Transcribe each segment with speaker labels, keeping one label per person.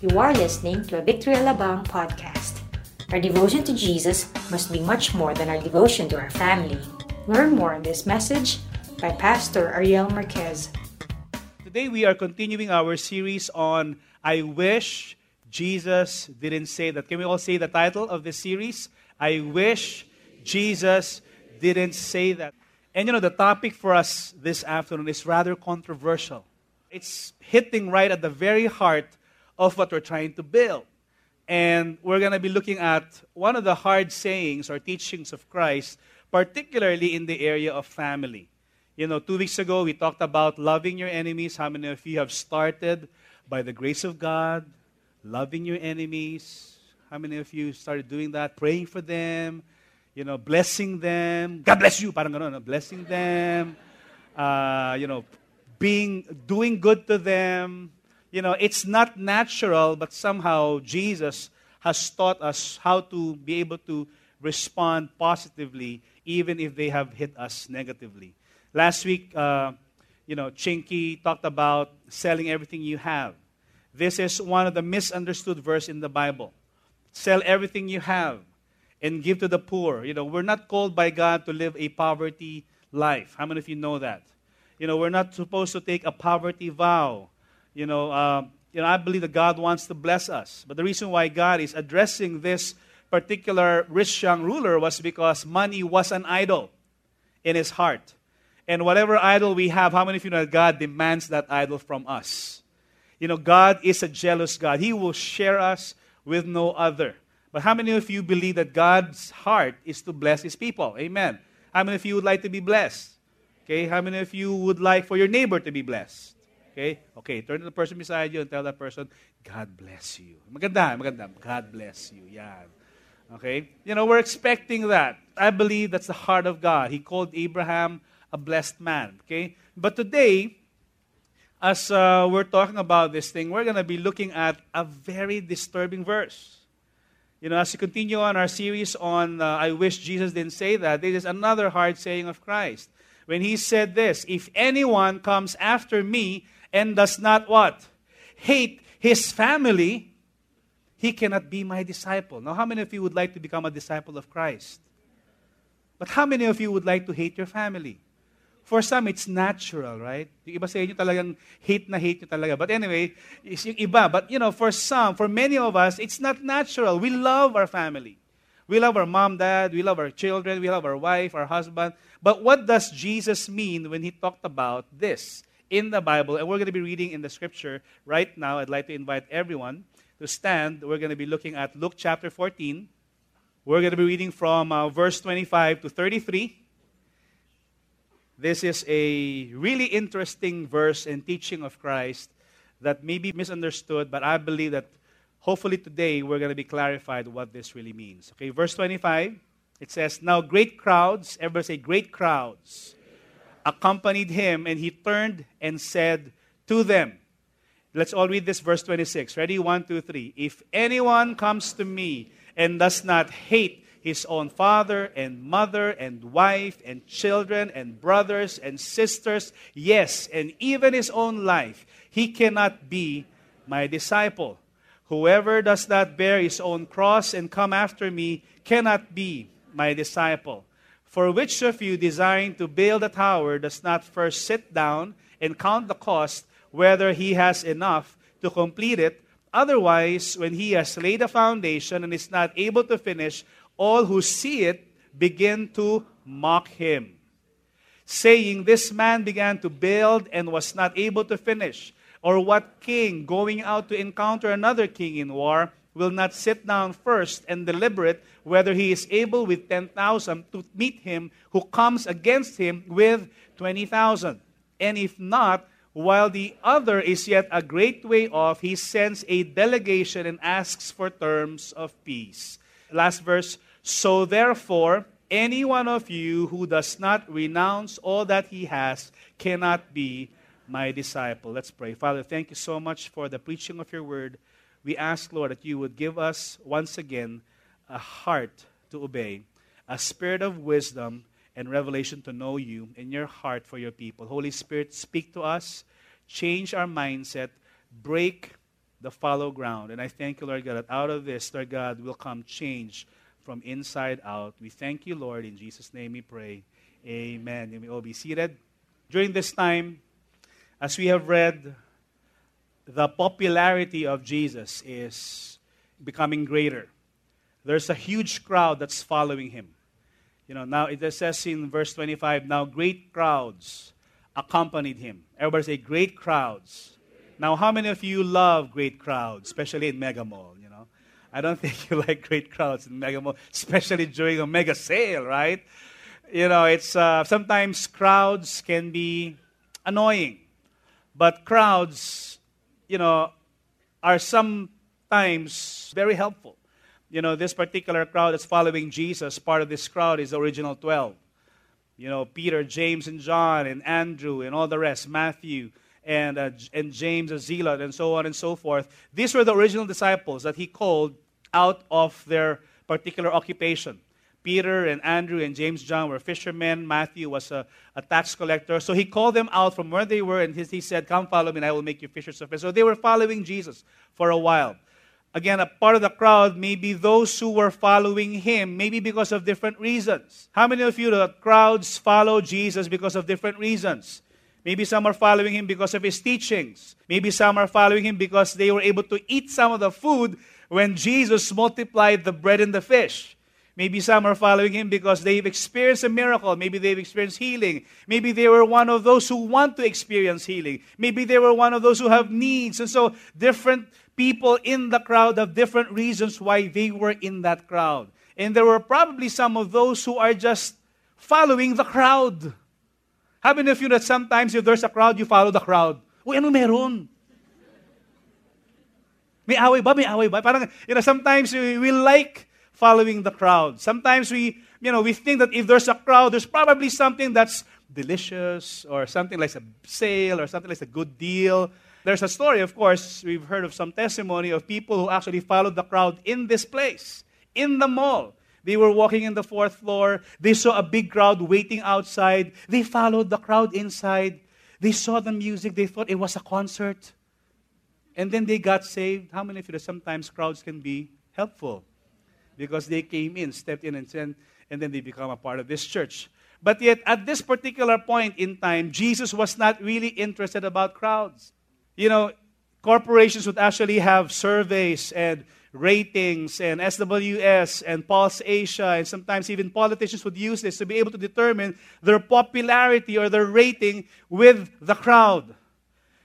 Speaker 1: You are listening to a Victory Alabang podcast. Our devotion to Jesus must be much more than our devotion to our family. Learn more on this message by Pastor Ariel Marquez.
Speaker 2: Today we are continuing our series on I Wish Jesus Didn't Say That. Can we all say the title of this series? I Wish Jesus Didn't Say That. And you know, the topic for us this afternoon is rather controversial. It's hitting right at the very heart of what we're trying to build. And we're going to be looking at one of the hard sayings or teachings of Christ, particularly in the area of family. You know, two weeks ago we talked about loving your enemies. How many of you have started by the grace of God, loving your enemies? How many of you started doing that, praying for them, you know, blessing them? God bless you, parang ganun, blessing them, uh, you know, being, doing good to them, you know, it's not natural, but somehow Jesus has taught us how to be able to respond positively, even if they have hit us negatively. Last week, uh, you know, Chinky talked about selling everything you have. This is one of the misunderstood verse in the Bible. Sell everything you have and give to the poor. You know, we're not called by God to live a poverty life. How many of you know that? You know, we're not supposed to take a poverty vow you know, uh, you know, I believe that God wants to bless us. But the reason why God is addressing this particular rich young ruler was because money was an idol in his heart. And whatever idol we have, how many of you know that God demands that idol from us? You know, God is a jealous God. He will share us with no other. But how many of you believe that God's heart is to bless his people? Amen. How many of you would like to be blessed? Okay, how many of you would like for your neighbor to be blessed? Okay? Okay, turn to the person beside you and tell that person, God bless you. Maganda, maganda. God bless you. Yan. Okay? You know, we're expecting that. I believe that's the heart of God. He called Abraham a blessed man. Okay? But today, as uh, we're talking about this thing, we're going to be looking at a very disturbing verse. You know, as we continue on our series on uh, I Wish Jesus Didn't Say That, this is another hard saying of Christ. When he said this, If anyone comes after me and does not what? Hate his family, he cannot be my disciple. Now, how many of you would like to become a disciple of Christ? But how many of you would like to hate your family? For some, it's natural, right? Yung iba sa inyo talagang hate na hate nyo talaga. But anyway, yung iba. But you know, for some, for many of us, it's not natural. We love our family. We love our mom, dad, we love our children, we love our wife, our husband. But what does Jesus mean when he talked about this? In the Bible, and we're going to be reading in the scripture right now. I'd like to invite everyone to stand. We're going to be looking at Luke chapter 14. We're going to be reading from uh, verse 25 to 33. This is a really interesting verse and teaching of Christ that may be misunderstood, but I believe that hopefully today we're going to be clarified what this really means. Okay, verse 25, it says, Now great crowds, everybody say great crowds accompanied him, and he turned and said to them, Let's all read this verse 26. Ready? One, two, three. If anyone comes to me and does not hate his own father and mother and wife and children and brothers and sisters, yes, and even his own life, he cannot be my disciple. Whoever does not bear his own cross and come after me cannot be my disciple. For which of you desiring to build a tower does not first sit down and count the cost, whether he has enough to complete it? Otherwise, when he has laid a foundation and is not able to finish, all who see it begin to mock him, saying, This man began to build and was not able to finish. Or what king going out to encounter another king in war? Will not sit down first and deliberate whether he is able with 10,000 to meet him who comes against him with 20,000. And if not, while the other is yet a great way off, he sends a delegation and asks for terms of peace. Last verse. So therefore, any one of you who does not renounce all that he has cannot be my disciple. Let's pray. Father, thank you so much for the preaching of your word we ask, Lord, that you would give us once again a heart to obey, a spirit of wisdom and revelation to know you in your heart for your people. Holy Spirit, speak to us, change our mindset, break the fallow ground. And I thank you, Lord God, that out of this, Lord God, will come change from inside out. We thank you, Lord. In Jesus' name we pray. Amen. You may all be seated. During this time, as we have read, the popularity of Jesus is becoming greater. There's a huge crowd that's following him. You know, now it says in verse 25, now great crowds accompanied him. Everybody say, great crowds. Now, how many of you love great crowds, especially in Mega Mall? You know, I don't think you like great crowds in Mega Mall, especially during a mega sale, right? You know, it's uh, sometimes crowds can be annoying, but crowds, you know, are sometimes very helpful. You know, this particular crowd that's following Jesus, part of this crowd is the original 12 you know, Peter, James, and John, and Andrew, and all the rest, Matthew, and, uh, and James, a zealot, and so on and so forth. These were the original disciples that he called out of their particular occupation. Peter and Andrew and James, John were fishermen. Matthew was a, a tax collector. So he called them out from where they were and he said, Come follow me and I will make you fishers of men. So they were following Jesus for a while again, a part of the crowd may be those who were following him, maybe because of different reasons. How many of you, the crowds, follow Jesus because of different reasons? Maybe some are following him because of his teachings. Maybe some are following him because they were able to eat some of the food when Jesus multiplied the bread and the fish. Maybe some are following him because they've experienced a miracle. Maybe they've experienced healing. Maybe they were one of those who want to experience healing. Maybe they were one of those who have needs. And so different people in the crowd have different reasons why they were in that crowd. And there were probably some of those who are just following the crowd. How many of you that sometimes if there's a crowd, you follow the crowd? Uy, ano meron? May away ba? May away ba? Parang, you know, sometimes we, we like following the crowd. Sometimes we, you know, we think that if there's a crowd, there's probably something that's delicious or something like a sale or something like a good deal. There's a story, of course, we've heard of some testimony of people who actually followed the crowd in this place, in the mall. They were walking in the fourth floor. They saw a big crowd waiting outside. They followed the crowd inside. They saw the music. They thought it was a concert. And then they got saved. How many of you sometimes crowds can be helpful? Because they came in, stepped in, and, then, and then they become a part of this church. But yet, at this particular point in time, Jesus was not really interested about crowds you know, corporations would actually have surveys and ratings and SWS and Pulse Asia, and sometimes even politicians would use this to be able to determine their popularity or their rating with the crowd.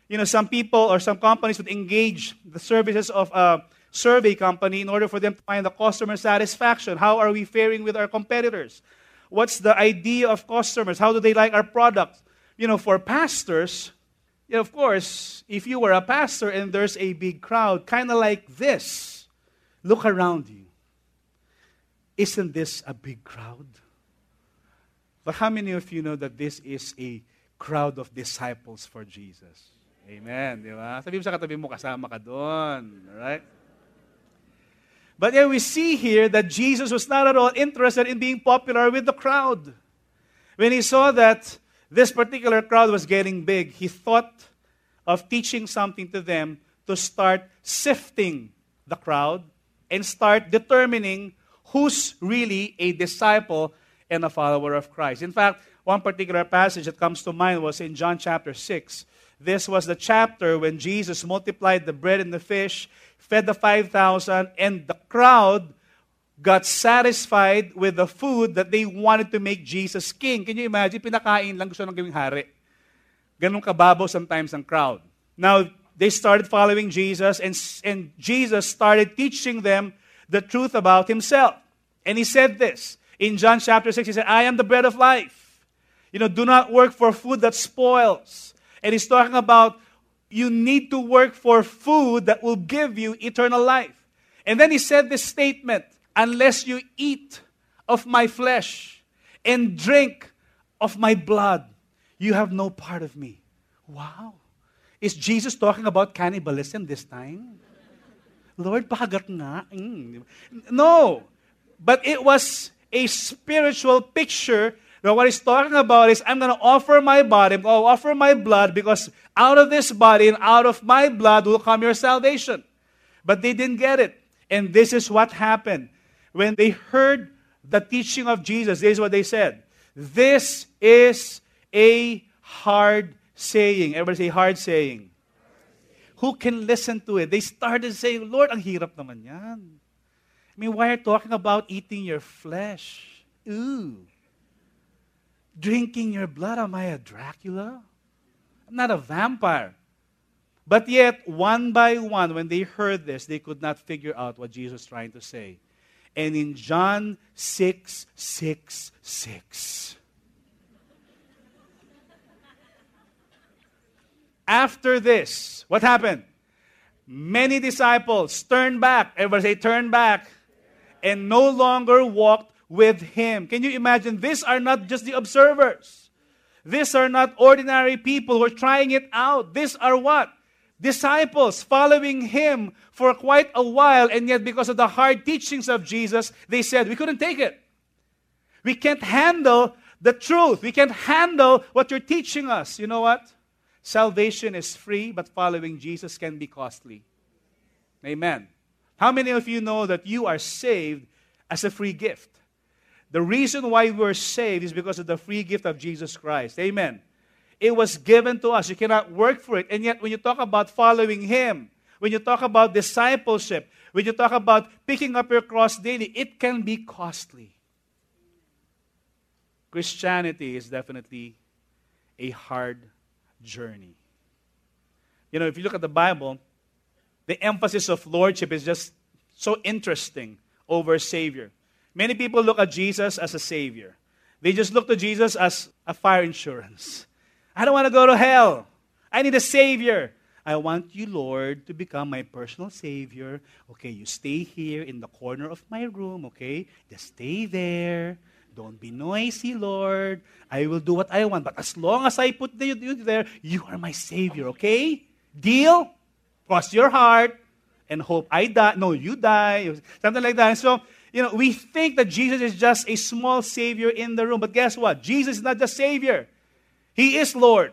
Speaker 2: You know, some people or some companies would engage the services of a survey company in order for them to find the customer satisfaction. How are we faring with our competitors? What's the idea of customers? How do they like our products? You know, for pastors, you know, of course, if you were a pastor and there's a big crowd, kind of like this, look around you. Isn't this a big crowd? But how many of you know that this is a crowd of disciples for Jesus? Amen, di ba? Sabi mo sa katabi mo, kasama ka doon. Right? But then we see here that Jesus was not at all interested in being popular with the crowd. When he saw that this particular crowd was getting big. He thought of teaching something to them to start sifting the crowd and start determining who's really a disciple and a follower of Christ. In fact, one particular passage that comes to mind was in John chapter 6. This was the chapter when Jesus multiplied the bread and the fish, fed the 5,000, and the crowd got satisfied with the food that they wanted to make Jesus king. Can you imagine? Pinakain lang gusto nang gawing hari. Ganun kababaw sometimes ang crowd. Now, they started following Jesus, and, and Jesus started teaching them the truth about himself. And he said this in John chapter 6. He said, I am the bread of life. You know, do not work for food that spoils. And he's talking about you need to work for food that will give you eternal life. And then he said this statement unless you eat of my flesh and drink of my blood, you have no part of me. Wow. Is Jesus talking about cannibalism this time? Lord, pahagat nga. Mm. No. But it was a spiritual picture But what he's talking about is I'm going to offer my body, I'm offer my blood because out of this body and out of my blood will come your salvation. But they didn't get it. And this is what happened. When they heard the teaching of Jesus, this is what they said. This is a hard saying. Everybody say hard saying. Who can listen to it? They started saying, Lord, ang hirap naman yan. I mean, why are you talking about eating your flesh? Ooh. Drinking your blood? Am I a Dracula? I'm not a vampire. But yet, one by one, when they heard this, they could not figure out what Jesus was trying to say. And in John 6 6 6, after this, what happened? Many disciples turned back. Everybody say, turn back. And no longer walked with him. Can you imagine? These are not just the observers. These are not ordinary people who are trying it out. These are what? Disciples following him for quite a while, and yet because of the hard teachings of Jesus, they said, We couldn't take it. We can't handle the truth. We can't handle what you're teaching us. You know what? Salvation is free, but following Jesus can be costly. Amen. How many of you know that you are saved as a free gift? The reason why we're saved is because of the free gift of Jesus Christ. Amen. It was given to us. You cannot work for it. And yet, when you talk about following Him, when you talk about discipleship, when you talk about picking up your cross daily, it can be costly. Christianity is definitely a hard journey. You know, if you look at the Bible, the emphasis of lordship is just so interesting over Savior. Many people look at Jesus as a Savior, they just look to Jesus as a fire insurance. I don't want to go to hell. I need a Savior. I want you, Lord, to become my personal Savior. Okay, you stay here in the corner of my room, okay? Just stay there. Don't be noisy, Lord. I will do what I want. But as long as I put you there, you are my Savior, okay? Deal? Cross your heart and hope I die. No, you die. Something like that. So, you know, we think that Jesus is just a small Savior in the room. But guess what? Jesus is not just Savior. He is Lord.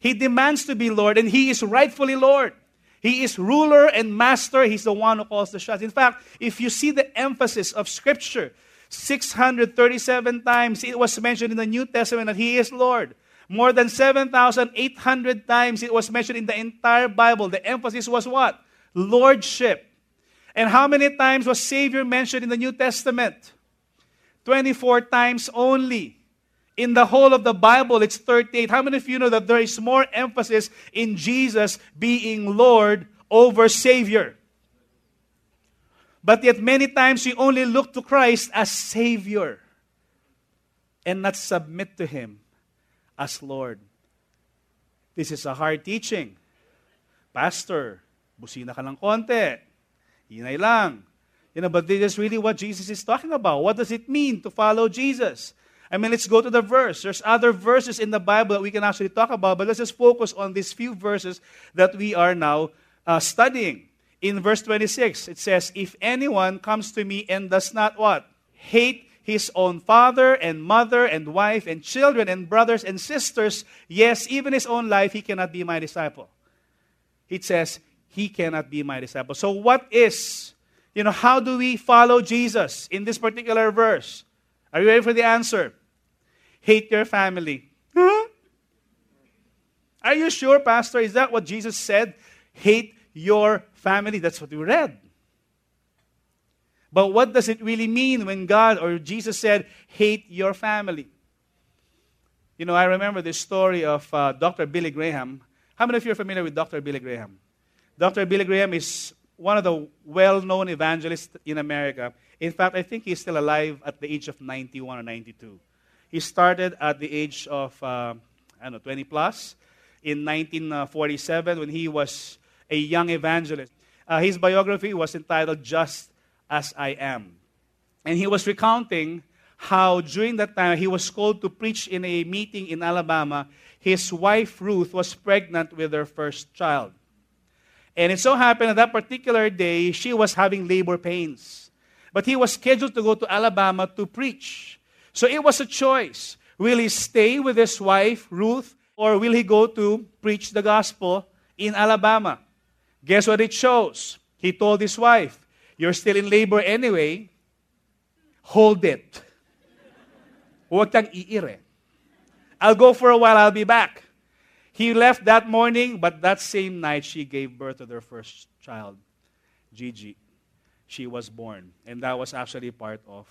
Speaker 2: He demands to be Lord, and He is rightfully Lord. He is ruler and master. He's the one who calls the shots. In fact, if you see the emphasis of Scripture, 637 times it was mentioned in the New Testament that He is Lord. More than 7,800 times it was mentioned in the entire Bible. The emphasis was what? Lordship. And how many times was Savior mentioned in the New Testament? 24 times only. In the whole of the Bible, it's 38. How many of you know that there is more emphasis in Jesus being Lord over Savior? But yet, many times we only look to Christ as Savior and not submit to Him as Lord. This is a hard teaching. Pastor, busina ka ng konti. Hinay lang. You know, but this is really what Jesus is talking about. What does it mean to follow Jesus? I mean, let's go to the verse. There's other verses in the Bible that we can actually talk about, but let's just focus on these few verses that we are now uh, studying. In verse 26, it says, If anyone comes to me and does not what? Hate his own father and mother and wife and children and brothers and sisters, yes, even his own life, he cannot be my disciple. It says, he cannot be my disciple. So, what is, you know, how do we follow Jesus in this particular verse? Are you ready for the answer? hate your family. Huh? Are you sure, Pastor? Is that what Jesus said? Hate your family. That's what we read. But what does it really mean when God or Jesus said, hate your family? You know, I remember this story of uh, Dr. Billy Graham. How many of you are familiar with Dr. Billy Graham? Dr. Billy Graham is one of the well known evangelists in America. In fact, I think he's still alive at the age of 91 or 92. He started at the age of, uh, I don't know, 20 plus in 1947 when he was a young evangelist. Uh, his biography was entitled Just as I Am. And he was recounting how during that time he was called to preach in a meeting in Alabama. His wife Ruth was pregnant with their first child. And it so happened that that particular day she was having labor pains. But he was scheduled to go to Alabama to preach. So it was a choice. Will he stay with his wife, Ruth, or will he go to preach the gospel in Alabama? Guess what it shows? He told his wife, You're still in labor anyway. Hold it. I'll go for a while, I'll be back. He left that morning, but that same night she gave birth to their first child, Gigi. She was born. And that was actually part of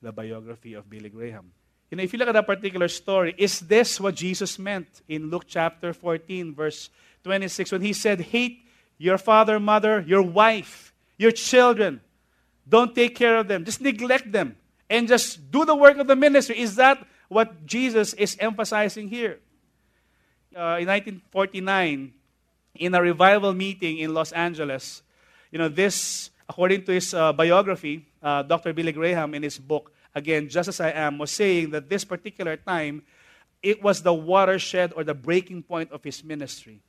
Speaker 2: the biography of Billy Graham. You know, if you look at that particular story, is this what Jesus meant in Luke chapter 14, verse 26, when he said, Hate your father, mother, your wife, your children. Don't take care of them. Just neglect them and just do the work of the ministry. Is that what Jesus is emphasizing here? Uh, in 1949, in a revival meeting in Los Angeles, you know, this, according to his uh, biography, uh, Dr. Billy Graham, in his book, again, Just as I Am, was saying that this particular time, it was the watershed or the breaking point of his ministry.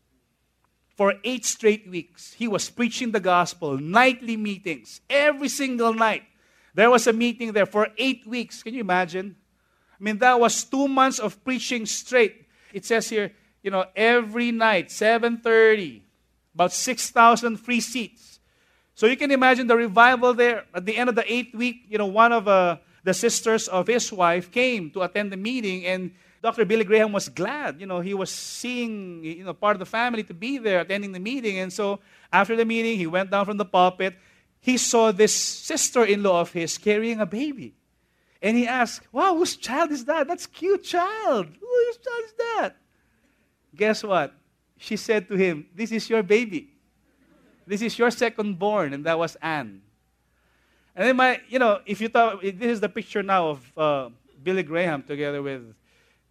Speaker 2: For eight straight weeks, he was preaching the gospel, nightly meetings, every single night. There was a meeting there for eight weeks. Can you imagine? I mean, that was two months of preaching straight. It says here, you know, every night, 7.30, about 6,000 free seats. So you can imagine the revival there. At the end of the eighth week, you know, one of uh, the sisters of his wife came to attend the meeting, and Dr. Billy Graham was glad. You know, he was seeing, you know, part of the family to be there attending the meeting. And so after the meeting, he went down from the pulpit. He saw this sister-in-law of his carrying a baby. And he asked, wow, whose child is that? That's cute child. Whose child is that? Guess what? She said to him, this is your baby. This is your second born. And that was Anne. And then my, you know, if you thought, this is the picture now of uh, Billy Graham together with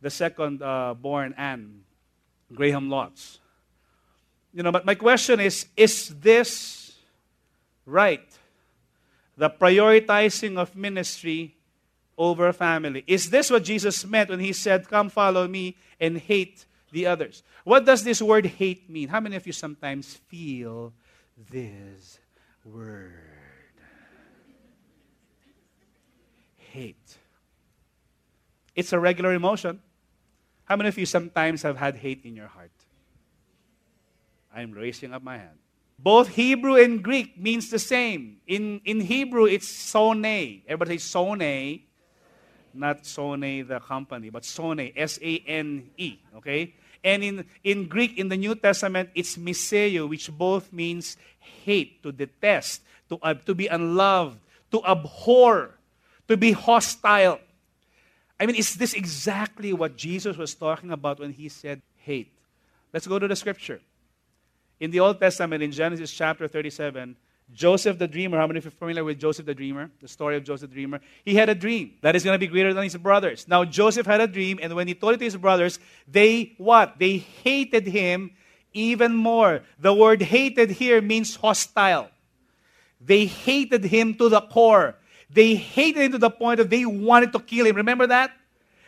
Speaker 2: the second uh, born Anne, Graham Lotz. You know, but my question is is this right? The prioritizing of ministry over family. Is this what Jesus meant when he said, Come follow me and hate the others? What does this word hate mean? How many of you sometimes feel this word? Hate. It's a regular emotion. How many of you sometimes have had hate in your heart? I'm raising up my hand. Both Hebrew and Greek means the same. In, in Hebrew, it's sone. Everybody say sone. Not sone, the company, but sone, S-A-N-E, okay? And in, in Greek, in the New Testament, it's miseo, which both means hate, to detest, to, uh, to be unloved, to abhor, to be hostile. I mean, is this exactly what Jesus was talking about when he said hate? Let's go to the scripture. In the Old Testament, in Genesis chapter 37, Joseph the dreamer, how many of you are familiar with Joseph the dreamer? The story of Joseph the dreamer. He had a dream that is going to be greater than his brothers. Now, Joseph had a dream, and when he told it to his brothers, they what? They hated him even more. The word hated here means hostile. They hated him to the core. They hated him to the point of they wanted to kill him. Remember that?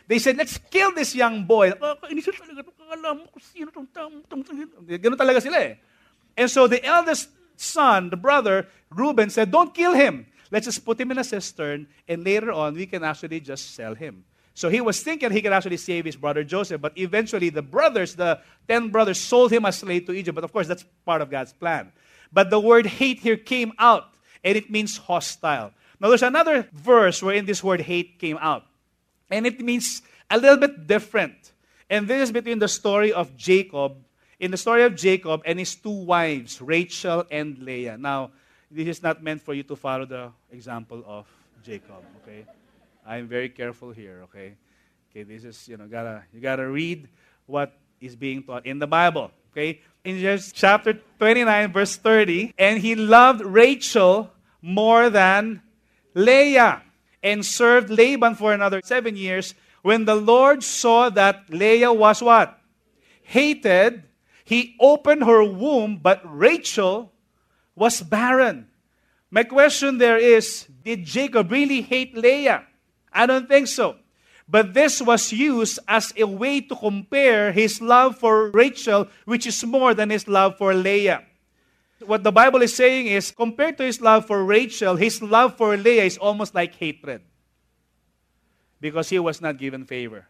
Speaker 2: They said, let's kill this young boy. Eh. And so the eldest son, the brother, Reuben, said, don't kill him. Let's just put him in a cistern, and later on, we can actually just sell him. So he was thinking he could actually save his brother Joseph, but eventually the brothers, the ten brothers, sold him as slave to Egypt. But of course, that's part of God's plan. But the word hate here came out, and it means hostile. Now, there's another verse wherein this word hate came out. And it means a little bit different. And this is between the story of Jacob, in the story of Jacob and his two wives, Rachel and Leah. Now, this is not meant for you to follow the example of Jacob, okay? I'm very careful here, okay? Okay, this is, you know, gotta, you gotta read what is being taught in the Bible, okay? In chapter 29, verse 30, and he loved Rachel more than Leah and served Laban for another seven years. When the Lord saw that Leah was what? Hated, he opened her womb, but Rachel was barren. My question there is Did Jacob really hate Leah? I don't think so. But this was used as a way to compare his love for Rachel, which is more than his love for Leah. What the Bible is saying is, compared to his love for Rachel, his love for Leah is almost like hatred. because he was not given favor.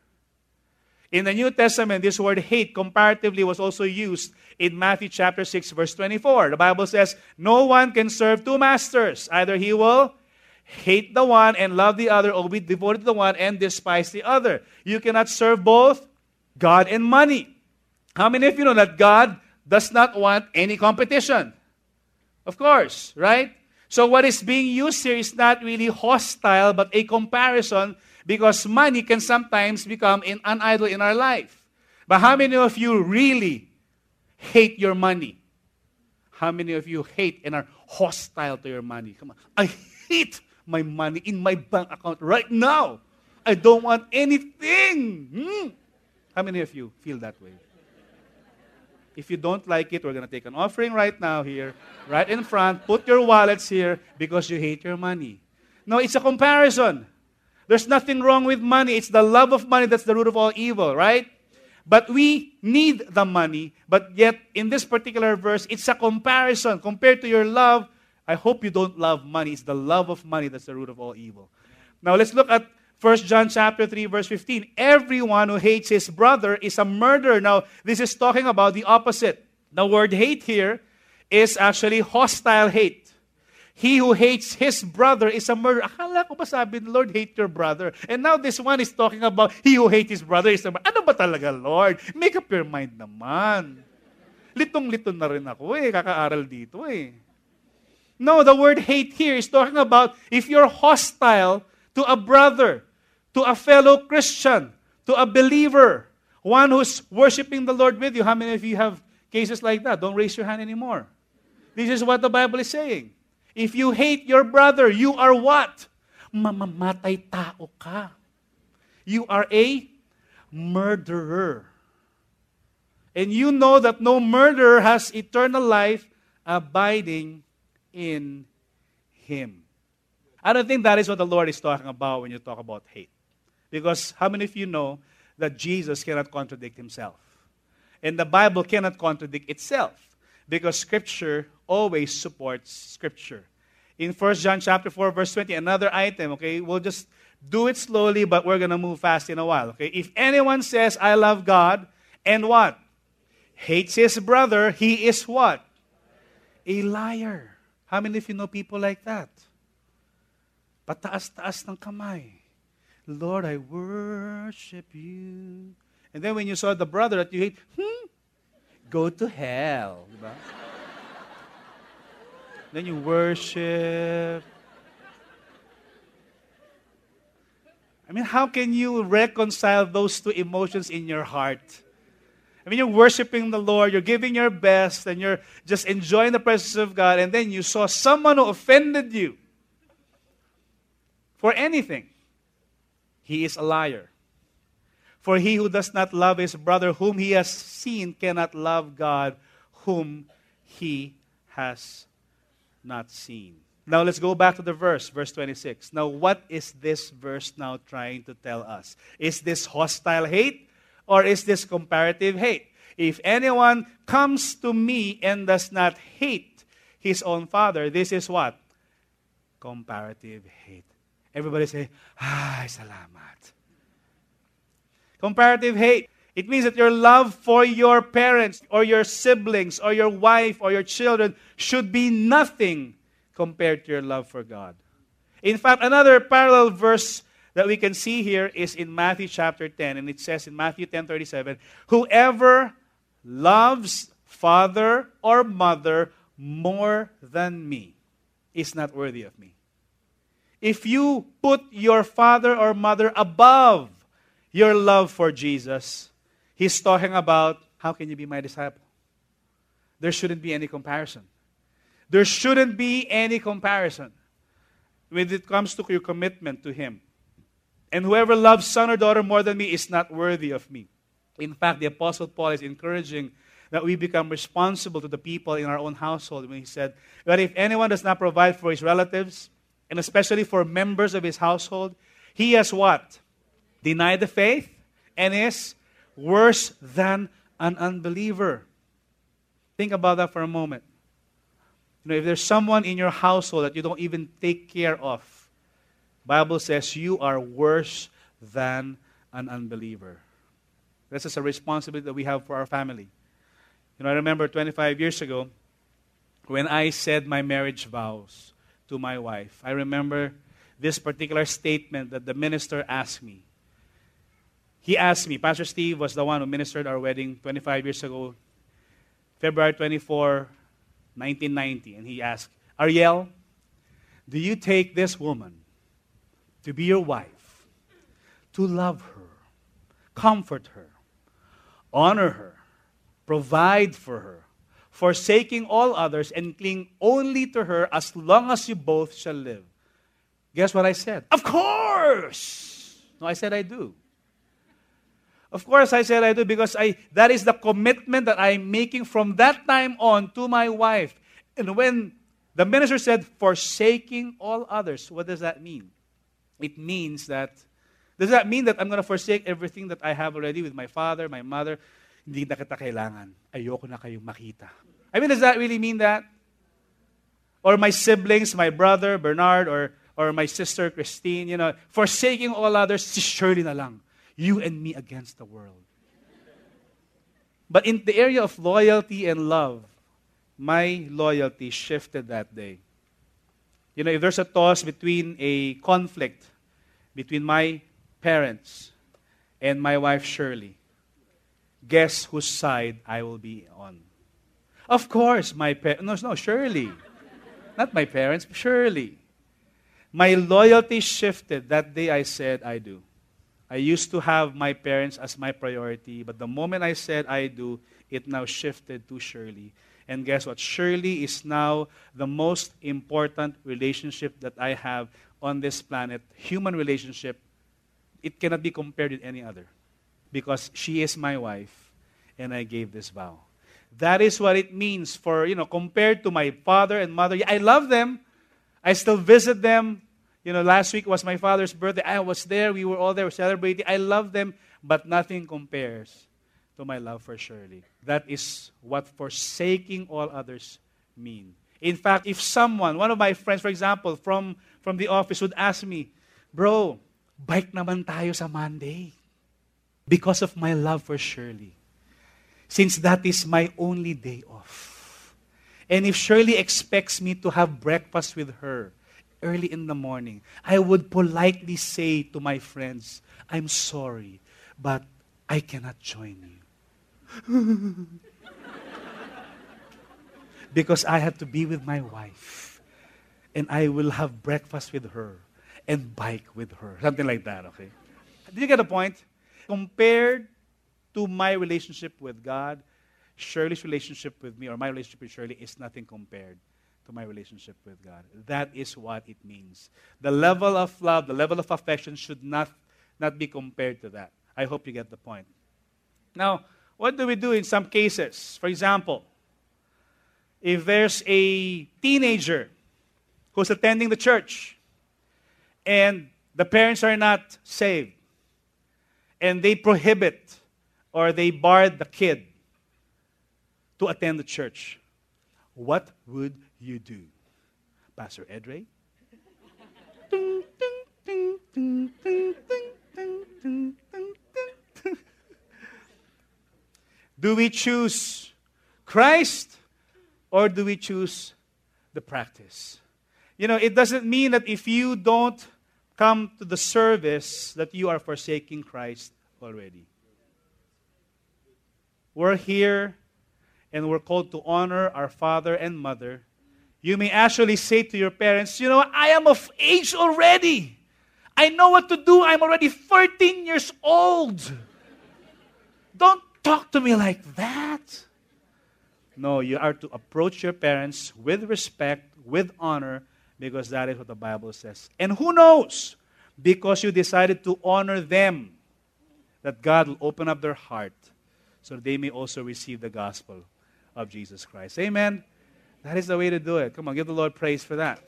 Speaker 2: In the New Testament, this word hate comparatively was also used in Matthew chapter 6 verse 24. The Bible says, "No one can serve two masters. Either he will hate the one and love the other or be devoted to the one and despise the other. You cannot serve both God and money." How many of you know that God does not want any competition? Of course, right? So what is being used here is not really hostile but a comparison because money can sometimes become an idol in our life. But how many of you really hate your money? How many of you hate and are hostile to your money? Come on. I hate my money in my bank account right now. I don't want anything. Hmm. How many of you feel that way? If you don't like it, we're going to take an offering right now here, right in front. Put your wallets here because you hate your money. No, it's a comparison. There's nothing wrong with money. It's the love of money that's the root of all evil, right? But we need the money. But yet, in this particular verse, it's a comparison. Compared to your love, I hope you don't love money. It's the love of money that's the root of all evil. Now, let's look at 1 John chapter 3 verse 15. Everyone who hates his brother is a murderer. Now, this is talking about the opposite. The word hate here is actually hostile hate. He who hates his brother is a murderer. Akala ko ba sabi ni Lord, hate your brother? And now this one is talking about he who hates his brother is a murderer. Ano ba talaga, Lord? Make up your mind naman. Litong-lito na rin ako eh. Kakaaral dito eh. No, the word hate here is talking about if you're hostile to a brother, to a fellow Christian, to a believer, one who's worshiping the Lord with you. How many of you have cases like that? Don't raise your hand anymore. This is what the Bible is saying. If you hate your brother, you are what? Mamamatay tao ka. You are a murderer. And you know that no murderer has eternal life abiding in him. I don't think that is what the Lord is talking about when you talk about hate. Because how many of you know that Jesus cannot contradict himself? And the Bible cannot contradict itself because Scripture always supports Scripture. In 1 John chapter 4, verse 20, another item, okay? We'll just do it slowly, but we're going to move fast in a while, okay? If anyone says, I love God, and what? Hates his brother, he is what? A liar. How many of you know people like that? Pataas-taas ng kamay. Lord, I worship you. And then when you saw the brother that you hate, hmm, go to hell. Diba? Then you worship. I mean, how can you reconcile those two emotions in your heart? I mean, you're worshiping the Lord, you're giving your best, and you're just enjoying the presence of God, and then you saw someone who offended you for anything. He is a liar. For he who does not love his brother whom he has seen cannot love God whom he has not seen. Now let's go back to the verse, verse 26. Now, what is this verse now trying to tell us? Is this hostile hate or is this comparative hate? If anyone comes to me and does not hate his own father, this is what? Comparative hate. Everybody say, Ay, salamat. Comparative hate. It means that your love for your parents or your siblings or your wife or your children should be nothing compared to your love for God. In fact, another parallel verse that we can see here is in Matthew chapter 10, and it says in Matthew 10 37, Whoever loves father or mother more than me is not worthy of me. If you put your father or mother above your love for Jesus, he's talking about how can you be my disciple? There shouldn't be any comparison. There shouldn't be any comparison when it comes to your commitment to him. And whoever loves son or daughter more than me is not worthy of me. In fact, the Apostle Paul is encouraging that we become responsible to the people in our own household when he said that if anyone does not provide for his relatives, and especially for members of his household, he has what? Denied the faith and is worse than an unbeliever. Think about that for a moment. You know, if there's someone in your household that you don't even take care of, Bible says you are worse than an unbeliever. This is a responsibility that we have for our family. You know, I remember 25 years ago when I said my marriage vows to my wife. I remember this particular statement that the minister asked me. He asked me, Pastor Steve was the one who ministered our wedding 25 years ago, February 24, 1990. And he asked, Ariel, do you take this woman to be your wife, to love her, comfort her, honor her, provide for her, forsaking all others, and cling only to her as long as you both shall live? Guess what I said? Of course! No, I said I do. Of course, I said I do because I, that is the commitment that I'm making from that time on to my wife. And when the minister said, forsaking all others, what does that mean? It means that, does that mean that I'm going to forsake everything that I have already with my father, my mother? Hindi na kita kailangan. Ayoko na kayong makita. I mean, does that really mean that? Or my siblings, my brother, Bernard, or, or my sister, Christine, you know, forsaking all others, si Shirley na lang. You and me against the world. But in the area of loyalty and love, my loyalty shifted that day. You know, if there's a toss between a conflict between my parents and my wife Shirley, guess whose side I will be on? Of course, my parents. No, no, Shirley. Not my parents, Shirley. My loyalty shifted that day I said I do. I used to have my parents as my priority, but the moment I said I do, it now shifted to Shirley. And guess what? Shirley is now the most important relationship that I have on this planet. Human relationship. It cannot be compared with any other. Because she is my wife, and I gave this vow. That is what it means for, you know, compared to my father and mother. I love them. I still visit them. You know, last week was my father's birthday. I was there. We were all there celebrating. I love them, but nothing compares to my love for Shirley. That is what forsaking all others mean. In fact, if someone, one of my friends, for example, from, from the office would ask me, Bro, bike naman tayo sa Monday. Because of my love for Shirley. Since that is my only day off. And if Shirley expects me to have breakfast with her, early in the morning, I would politely say to my friends, I'm sorry, but I cannot join you. because I have to be with my wife. And I will have breakfast with her and bike with her. Something like that, okay? Did you get the point? Compared to my relationship with God, Shirley's relationship with me or my relationship with Shirley is nothing compared to my relationship with God. That is what it means. The level of love, the level of affection should not, not be compared to that. I hope you get the point. Now, what do we do in some cases? For example, if there's a teenager who's attending the church and the parents are not saved and they prohibit or they bar the kid to attend the church, what would you do? Pastor Edre? do we choose Christ or do we choose the practice? You know, it doesn't mean that if you don't come to the service that you are forsaking Christ already. We're here and we're called to honor our father and mother you may actually say to your parents, You know, I am of age already. I know what to do. I'm already 13 years old. Don't talk to me like that. No, you are to approach your parents with respect, with honor, because that is what the Bible says. And who knows? Because you decided to honor them, that God will open up their heart so they may also receive the gospel of Jesus Christ. Amen. That is the way to do it. Come on, give the Lord praise for that.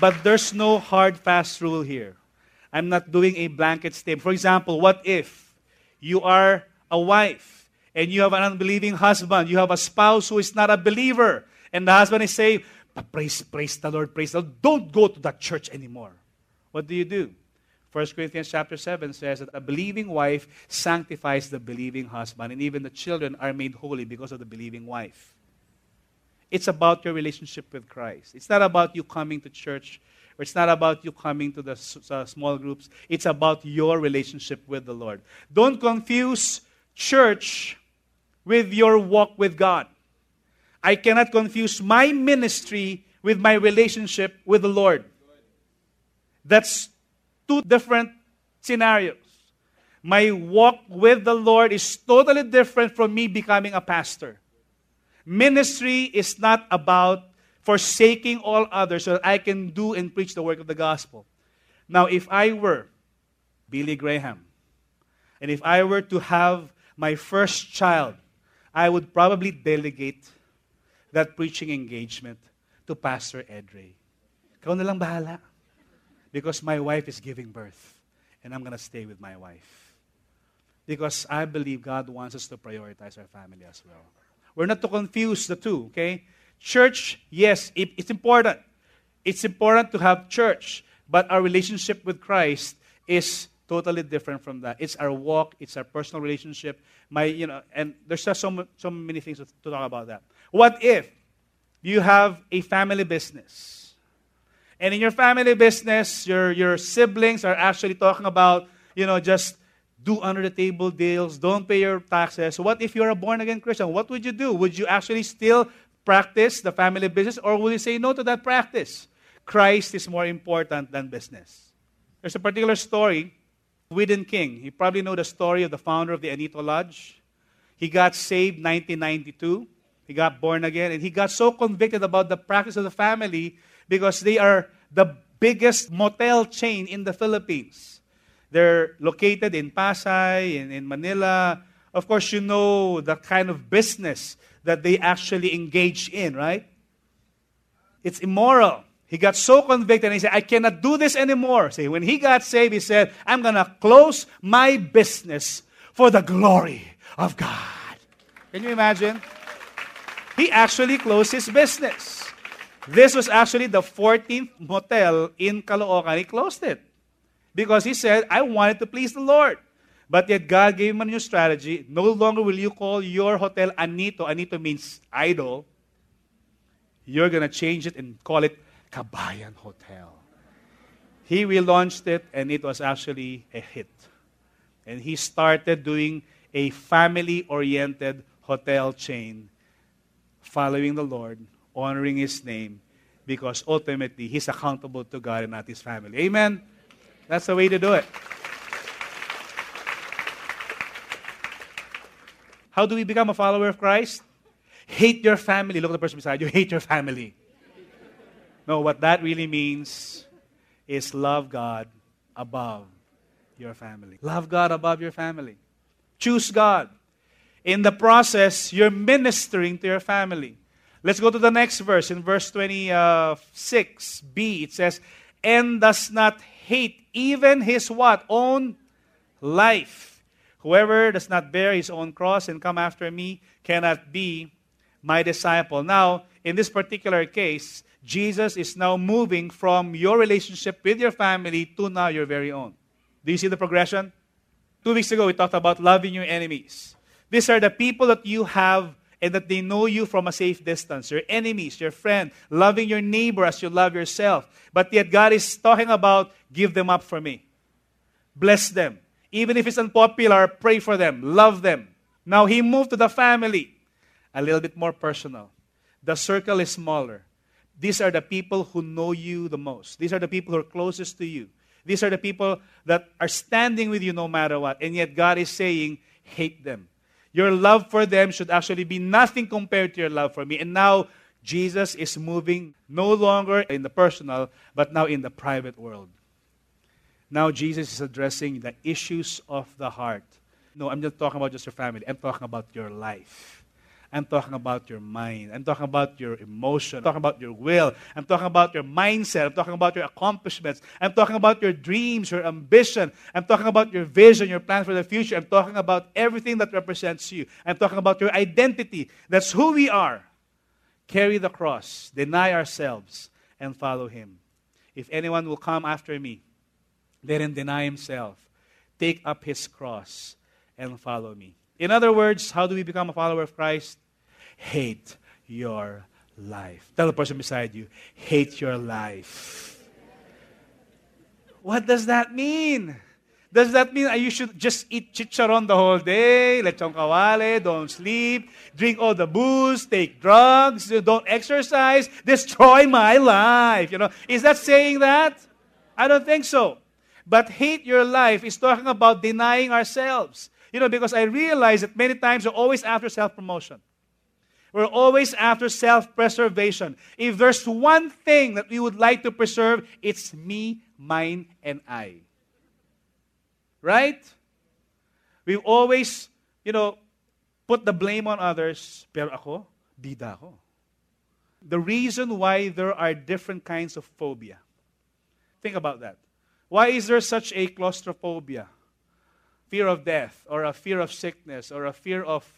Speaker 2: But there's no hard, fast rule here. I'm not doing a blanket statement. For example, what if you are a wife and you have an unbelieving husband, you have a spouse who is not a believer, and the husband is saying, praise, praise the Lord, praise the Lord. Don't go to that church anymore. What do you do? 1 Corinthians chapter 7 says that a believing wife sanctifies the believing husband, and even the children are made holy because of the believing wife. It's about your relationship with Christ. It's not about you coming to church, or it's not about you coming to the uh, small groups. It's about your relationship with the Lord. Don't confuse church with your walk with God. I cannot confuse my ministry with my relationship with the Lord. That's two different scenarios. My walk with the Lord is totally different from me becoming a pastor. Ministry is not about forsaking all others so that I can do and preach the work of the gospel. Now, if I were Billy Graham, and if I were to have my first child, I would probably delegate that preaching engagement to Pastor Edre. Ikaw na lang bahala. Because my wife is giving birth. And I'm going to stay with my wife. Because I believe God wants us to prioritize our family as well. We're not to confuse the two, okay? Church, yes, it, it's important. It's important to have church. But our relationship with Christ is totally different from that. It's our walk, it's our personal relationship. My, you know, and there's just so, so many things to, to talk about that. What if you have a family business? And in your family business, your, your siblings are actually talking about, you know, just do under the table deals, don't pay your taxes. What if you're a born again Christian? What would you do? Would you actually still practice the family business or will you say no to that practice? Christ is more important than business. There's a particular story, Whiddon King. You probably know the story of the founder of the Anito Lodge. He got saved 1992. He got born again, and he got so convicted about the practice of the family because they are the biggest motel chain in the Philippines. They're located in Pasay, in, in Manila. Of course, you know the kind of business that they actually engage in, right? It's immoral. He got so convicted and he said, I cannot do this anymore. See, when he got saved, he said, I'm going to close my business for the glory of God. Can you imagine? he actually closed his business. This was actually the 14th motel in Caloocan. He closed it because he said, I wanted to please the Lord. But yet God gave him a new strategy. No longer will you call your hotel Anito. Anito means idol. You're going to change it and call it Kabayan Hotel. He relaunched it and it was actually a hit. And he started doing a family oriented hotel chain following the Lord, honoring His name, because ultimately He's accountable to God and not His family. Amen? That's the way to do it. How do we become a follower of Christ? Hate your family. Look at the person beside you. Hate your family. No, what that really means is love God above your family. Love God above your family. Choose God. In the process, you're ministering to your family. Let's go to the next verse. In verse 26b, it says, And does not hate even his what? Own life. Whoever does not bear his own cross and come after me cannot be my disciple. Now, in this particular case, Jesus is now moving from your relationship with your family to now your very own. Do you see the progression? Two weeks ago, we talked about loving your enemies. These are the people that you have and that they know you from a safe distance. Your enemies, your friend, loving your neighbor as you love yourself. But yet God is talking about give them up for me. Bless them. Even if it's unpopular, pray for them. Love them. Now he moved to the family. A little bit more personal. The circle is smaller. These are the people who know you the most. These are the people who are closest to you. These are the people that are standing with you no matter what. And yet God is saying, hate them your love for them should actually be nothing compared to your love for me. And now Jesus is moving no longer in the personal, but now in the private world. Now Jesus is addressing the issues of the heart. No, I'm not talking about just your family. I'm talking about your life. I'm talking about your mind. I'm talking about your emotion. I'm talking about your will. I'm talking about your mindset. I'm talking about your accomplishments. I'm talking about your dreams, your ambition. I'm talking about your vision, your plans for the future. I'm talking about everything that represents you. I'm talking about your identity. That's who we are. carry the cross, deny ourselves, and follow him. If anyone will come after me, let him deny himself, take up his cross, and follow me. In other words, how do we become a follower of Christ? Hate your life. Tell the person beside you, hate your life. What does that mean? Does that mean you should just eat chicharon the whole day, lechon kawali, don't sleep, drink all the booze, take drugs, don't exercise, destroy my life? You know, is that saying that? I don't think so. But hate your life is talking about denying ourselves. You know, because I realize that many times we're always after self promotion. We're always after self preservation. If there's one thing that we would like to preserve, it's me, mine, and I. Right? We always, you know, put the blame on others, pero ako, bida ako. The reason why there are different kinds of phobia. Think about that. Why is there such a claustrophobia? Fear of death, or a fear of sickness, or a fear of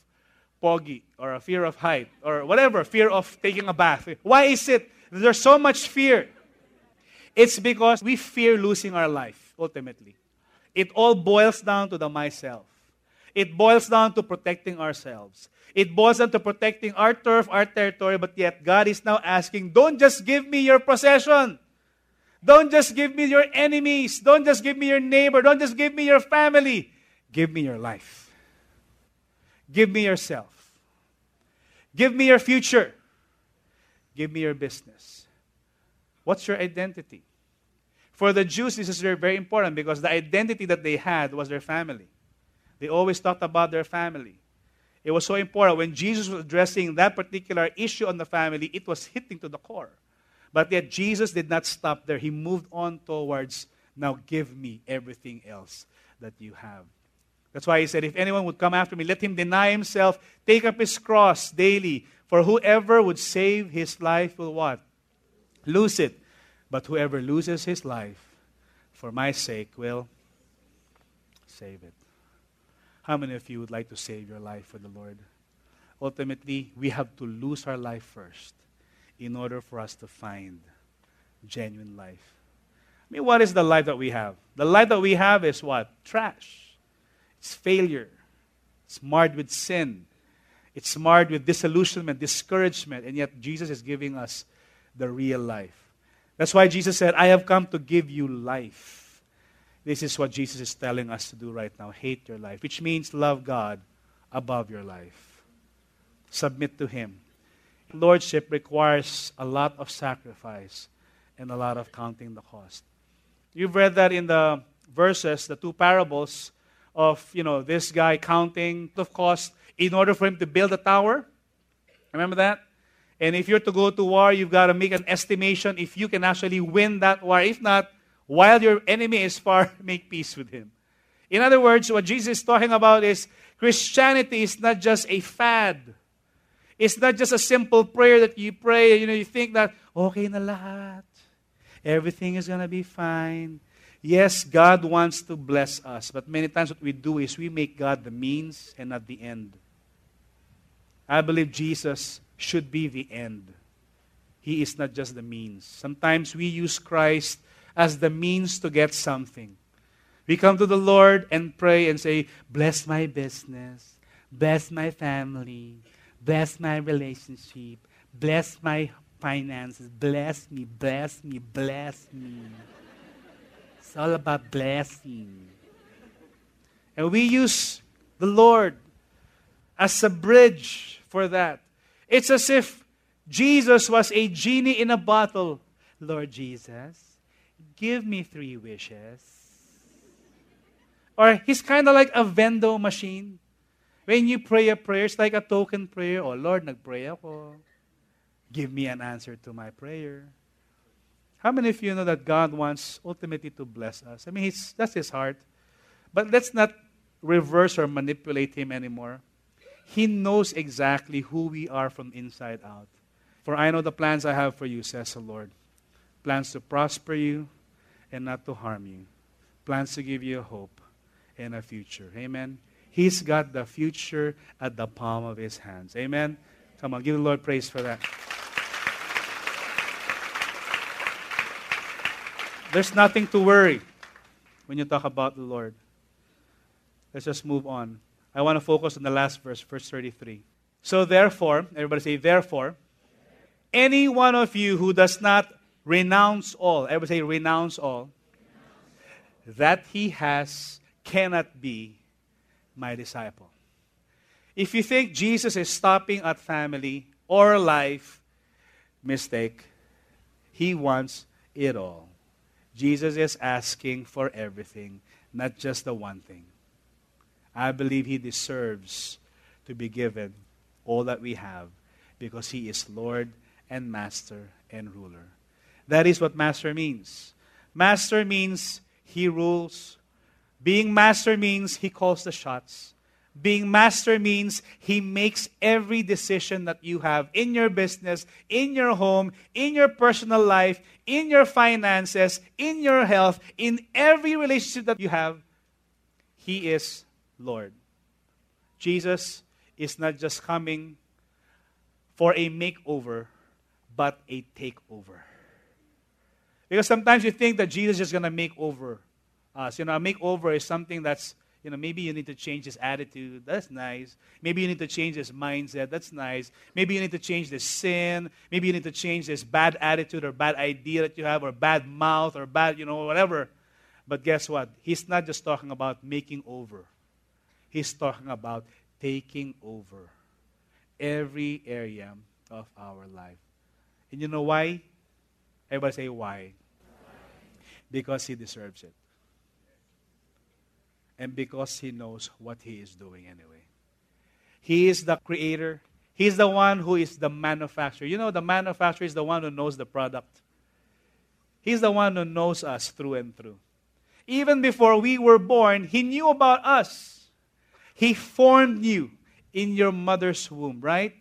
Speaker 2: pogi, or a fear of height, or whatever, fear of taking a bath. Why is it there's so much fear? It's because we fear losing our life, ultimately. It all boils down to the myself. It boils down to protecting ourselves. It boils down to protecting our turf, our territory, but yet God is now asking, don't just give me your possession. Don't just give me your enemies. Don't just give me your neighbor. Don't just give me your family. Give me your life. Give me yourself. Give me your future. Give me your business. What's your identity? For the Jews, this is very, important because the identity that they had was their family. They always talked about their family. It was so important. When Jesus was addressing that particular issue on the family, it was hitting to the core. But yet, Jesus did not stop there. He moved on towards, now give me everything else that you have. That's why he said, If anyone would come after me, let him deny himself, take up his cross daily. For whoever would save his life will what? Lose it. But whoever loses his life for my sake will save it. How many of you would like to save your life for the Lord? Ultimately, we have to lose our life first in order for us to find genuine life. I mean, what is the life that we have? The life that we have is what? Trash. It's failure. It's marred with sin. It's marred with disillusionment, discouragement, and yet Jesus is giving us the real life. That's why Jesus said, I have come to give you life. This is what Jesus is telling us to do right now. Hate your life, which means love God above your life. Submit to Him. Lordship requires a lot of sacrifice and a lot of counting the cost. You've read that in the verses, the two parables of, you know, this guy counting the cost in order for him to build a tower. Remember that? And if you're to go to war, you've got to make an estimation if you can actually win that war. If not, while your enemy is far, make peace with him. In other words, what Jesus is talking about is Christianity is not just a fad. It's not just a simple prayer that you pray, you know, you think that, okay na lahat. Everything is going to be fine. Yes, God wants to bless us, but many times what we do is we make God the means and not the end. I believe Jesus should be the end. He is not just the means. Sometimes we use Christ as the means to get something. We come to the Lord and pray and say, Bless my business, bless my family, bless my relationship, bless my finances, bless me, bless me, bless me. It's all about blessing. And we use the Lord as a bridge for that. It's as if Jesus was a genie in a bottle. Lord Jesus, give me three wishes. Or he's kind of like a vendo machine. When you pray a prayer, it's like a token prayer. Oh Lord, nagpray ako. Give me an answer to my prayer. How many of you know that God wants ultimately to bless us? I mean, that's his heart. But let's not reverse or manipulate him anymore. He knows exactly who we are from inside out. For I know the plans I have for you, says the Lord plans to prosper you and not to harm you, plans to give you a hope and a future. Amen. He's got the future at the palm of his hands. Amen. Come on, give the Lord praise for that. There's nothing to worry when you talk about the Lord. Let's just move on. I want to focus on the last verse, verse 33. So, therefore, everybody say, therefore, any one of you who does not renounce all, everybody say, renounce all, that he has cannot be my disciple. If you think Jesus is stopping at family or life, mistake. He wants it all. Jesus is asking for everything, not just the one thing. I believe he deserves to be given all that we have because he is Lord and Master and ruler. That is what master means. Master means he rules. Being master means he calls the shots. Being master means he makes every decision that you have in your business, in your home, in your personal life, in your finances, in your health, in every relationship that you have. He is Lord. Jesus is not just coming for a makeover, but a takeover. Because sometimes you think that Jesus is going to make over us. You know, a makeover is something that's, you know, maybe you need to change his attitude. That's nice. Maybe you need to change his mindset. That's nice. Maybe you need to change this sin. Maybe you need to change this bad attitude or bad idea that you have or bad mouth or bad, you know, whatever. But guess what? He's not just talking about making over. He's talking about taking over every area of our life. And you know why? Everybody say why. Because he deserves it. And because he knows what he is doing anyway. He is the creator. He's the one who is the manufacturer. You know, the manufacturer is the one who knows the product. He's the one who knows us through and through. Even before we were born, he knew about us. He formed you in your mother's womb, right?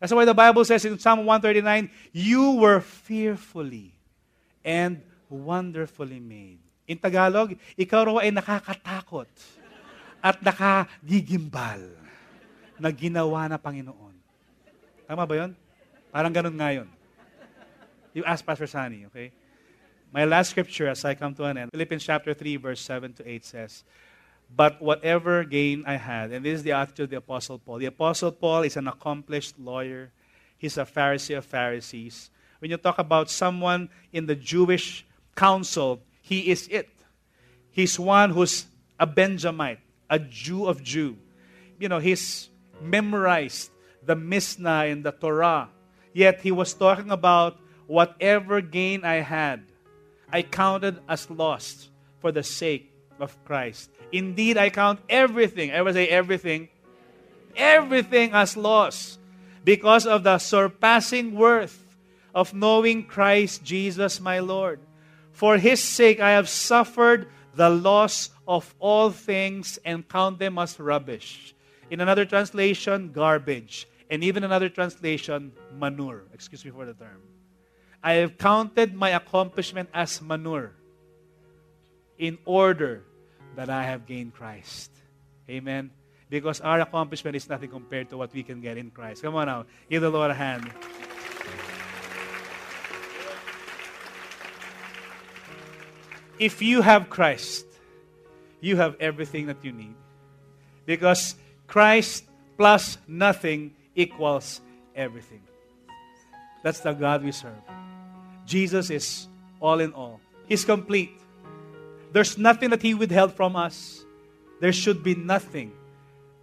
Speaker 2: That's why the Bible says in Psalm 139, you were fearfully and wonderfully made. In Tagalog, ikaw raw ay nakakatakot at nakagigimbal na ginawa na Panginoon. Tama ba yun? Parang ganun nga yun. You ask Pastor Sani, okay? My last scripture as I come to an end, Philippians chapter 3, verse 7 to 8 says, but whatever gain I had, and this is the attitude of the Apostle Paul. The Apostle Paul is an accomplished lawyer, he's a Pharisee of Pharisees. When you talk about someone in the Jewish council, he is it. He's one who's a Benjamite, a Jew of Jew. You know, he's memorized the Mishnah and the Torah. Yet he was talking about whatever gain I had, I counted as lost for the sake of Christ. Indeed, I count everything, I would say everything, everything as loss because of the surpassing worth of knowing Christ Jesus my Lord. For his sake I have suffered the loss of all things and count them as rubbish. In another translation, garbage. And even another translation, manure. Excuse me for the term. I have counted my accomplishment as manure in order that I have gained Christ. Amen. Because our accomplishment is nothing compared to what we can get in Christ. Come on now. Give the Lord a hand. If you have Christ, you have everything that you need. Because Christ plus nothing equals everything. That's the God we serve. Jesus is all in all. He's complete. There's nothing that He withheld from us. There should be nothing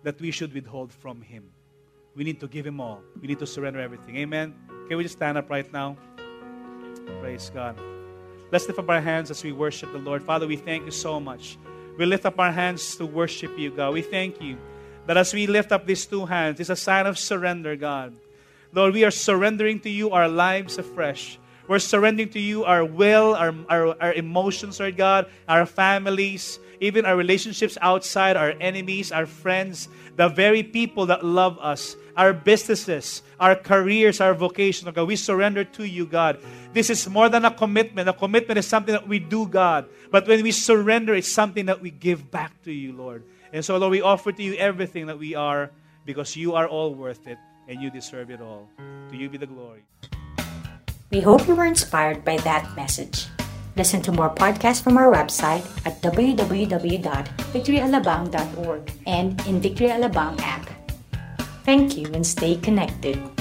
Speaker 2: that we should withhold from Him. We need to give Him all. We need to surrender everything. Amen. Can we just stand up right now? Praise God. Let's lift up our hands as we worship the Lord. Father, we thank you so much. We lift up our hands to worship you, God. We thank you that as we lift up these two hands, it's a sign of surrender, God. Lord, we are surrendering to you our lives afresh. We're surrendering to you our will, our, our, our emotions, Lord God, our families, even our relationships outside, our enemies, our friends, the very people that love us, our businesses, our careers, our vocation, oh God. We surrender to you, God. This is more than a commitment. A commitment is something that we do, God. But when we surrender, it's something that we give back to you, Lord. And so, Lord, we offer to you everything that we are because you are all worth it and you deserve it all. To you be the glory.
Speaker 1: We hope you were inspired by that message. Listen to more podcasts from our website at www.victoryalabang.org and in Victory Alabang app. Thank you and stay connected.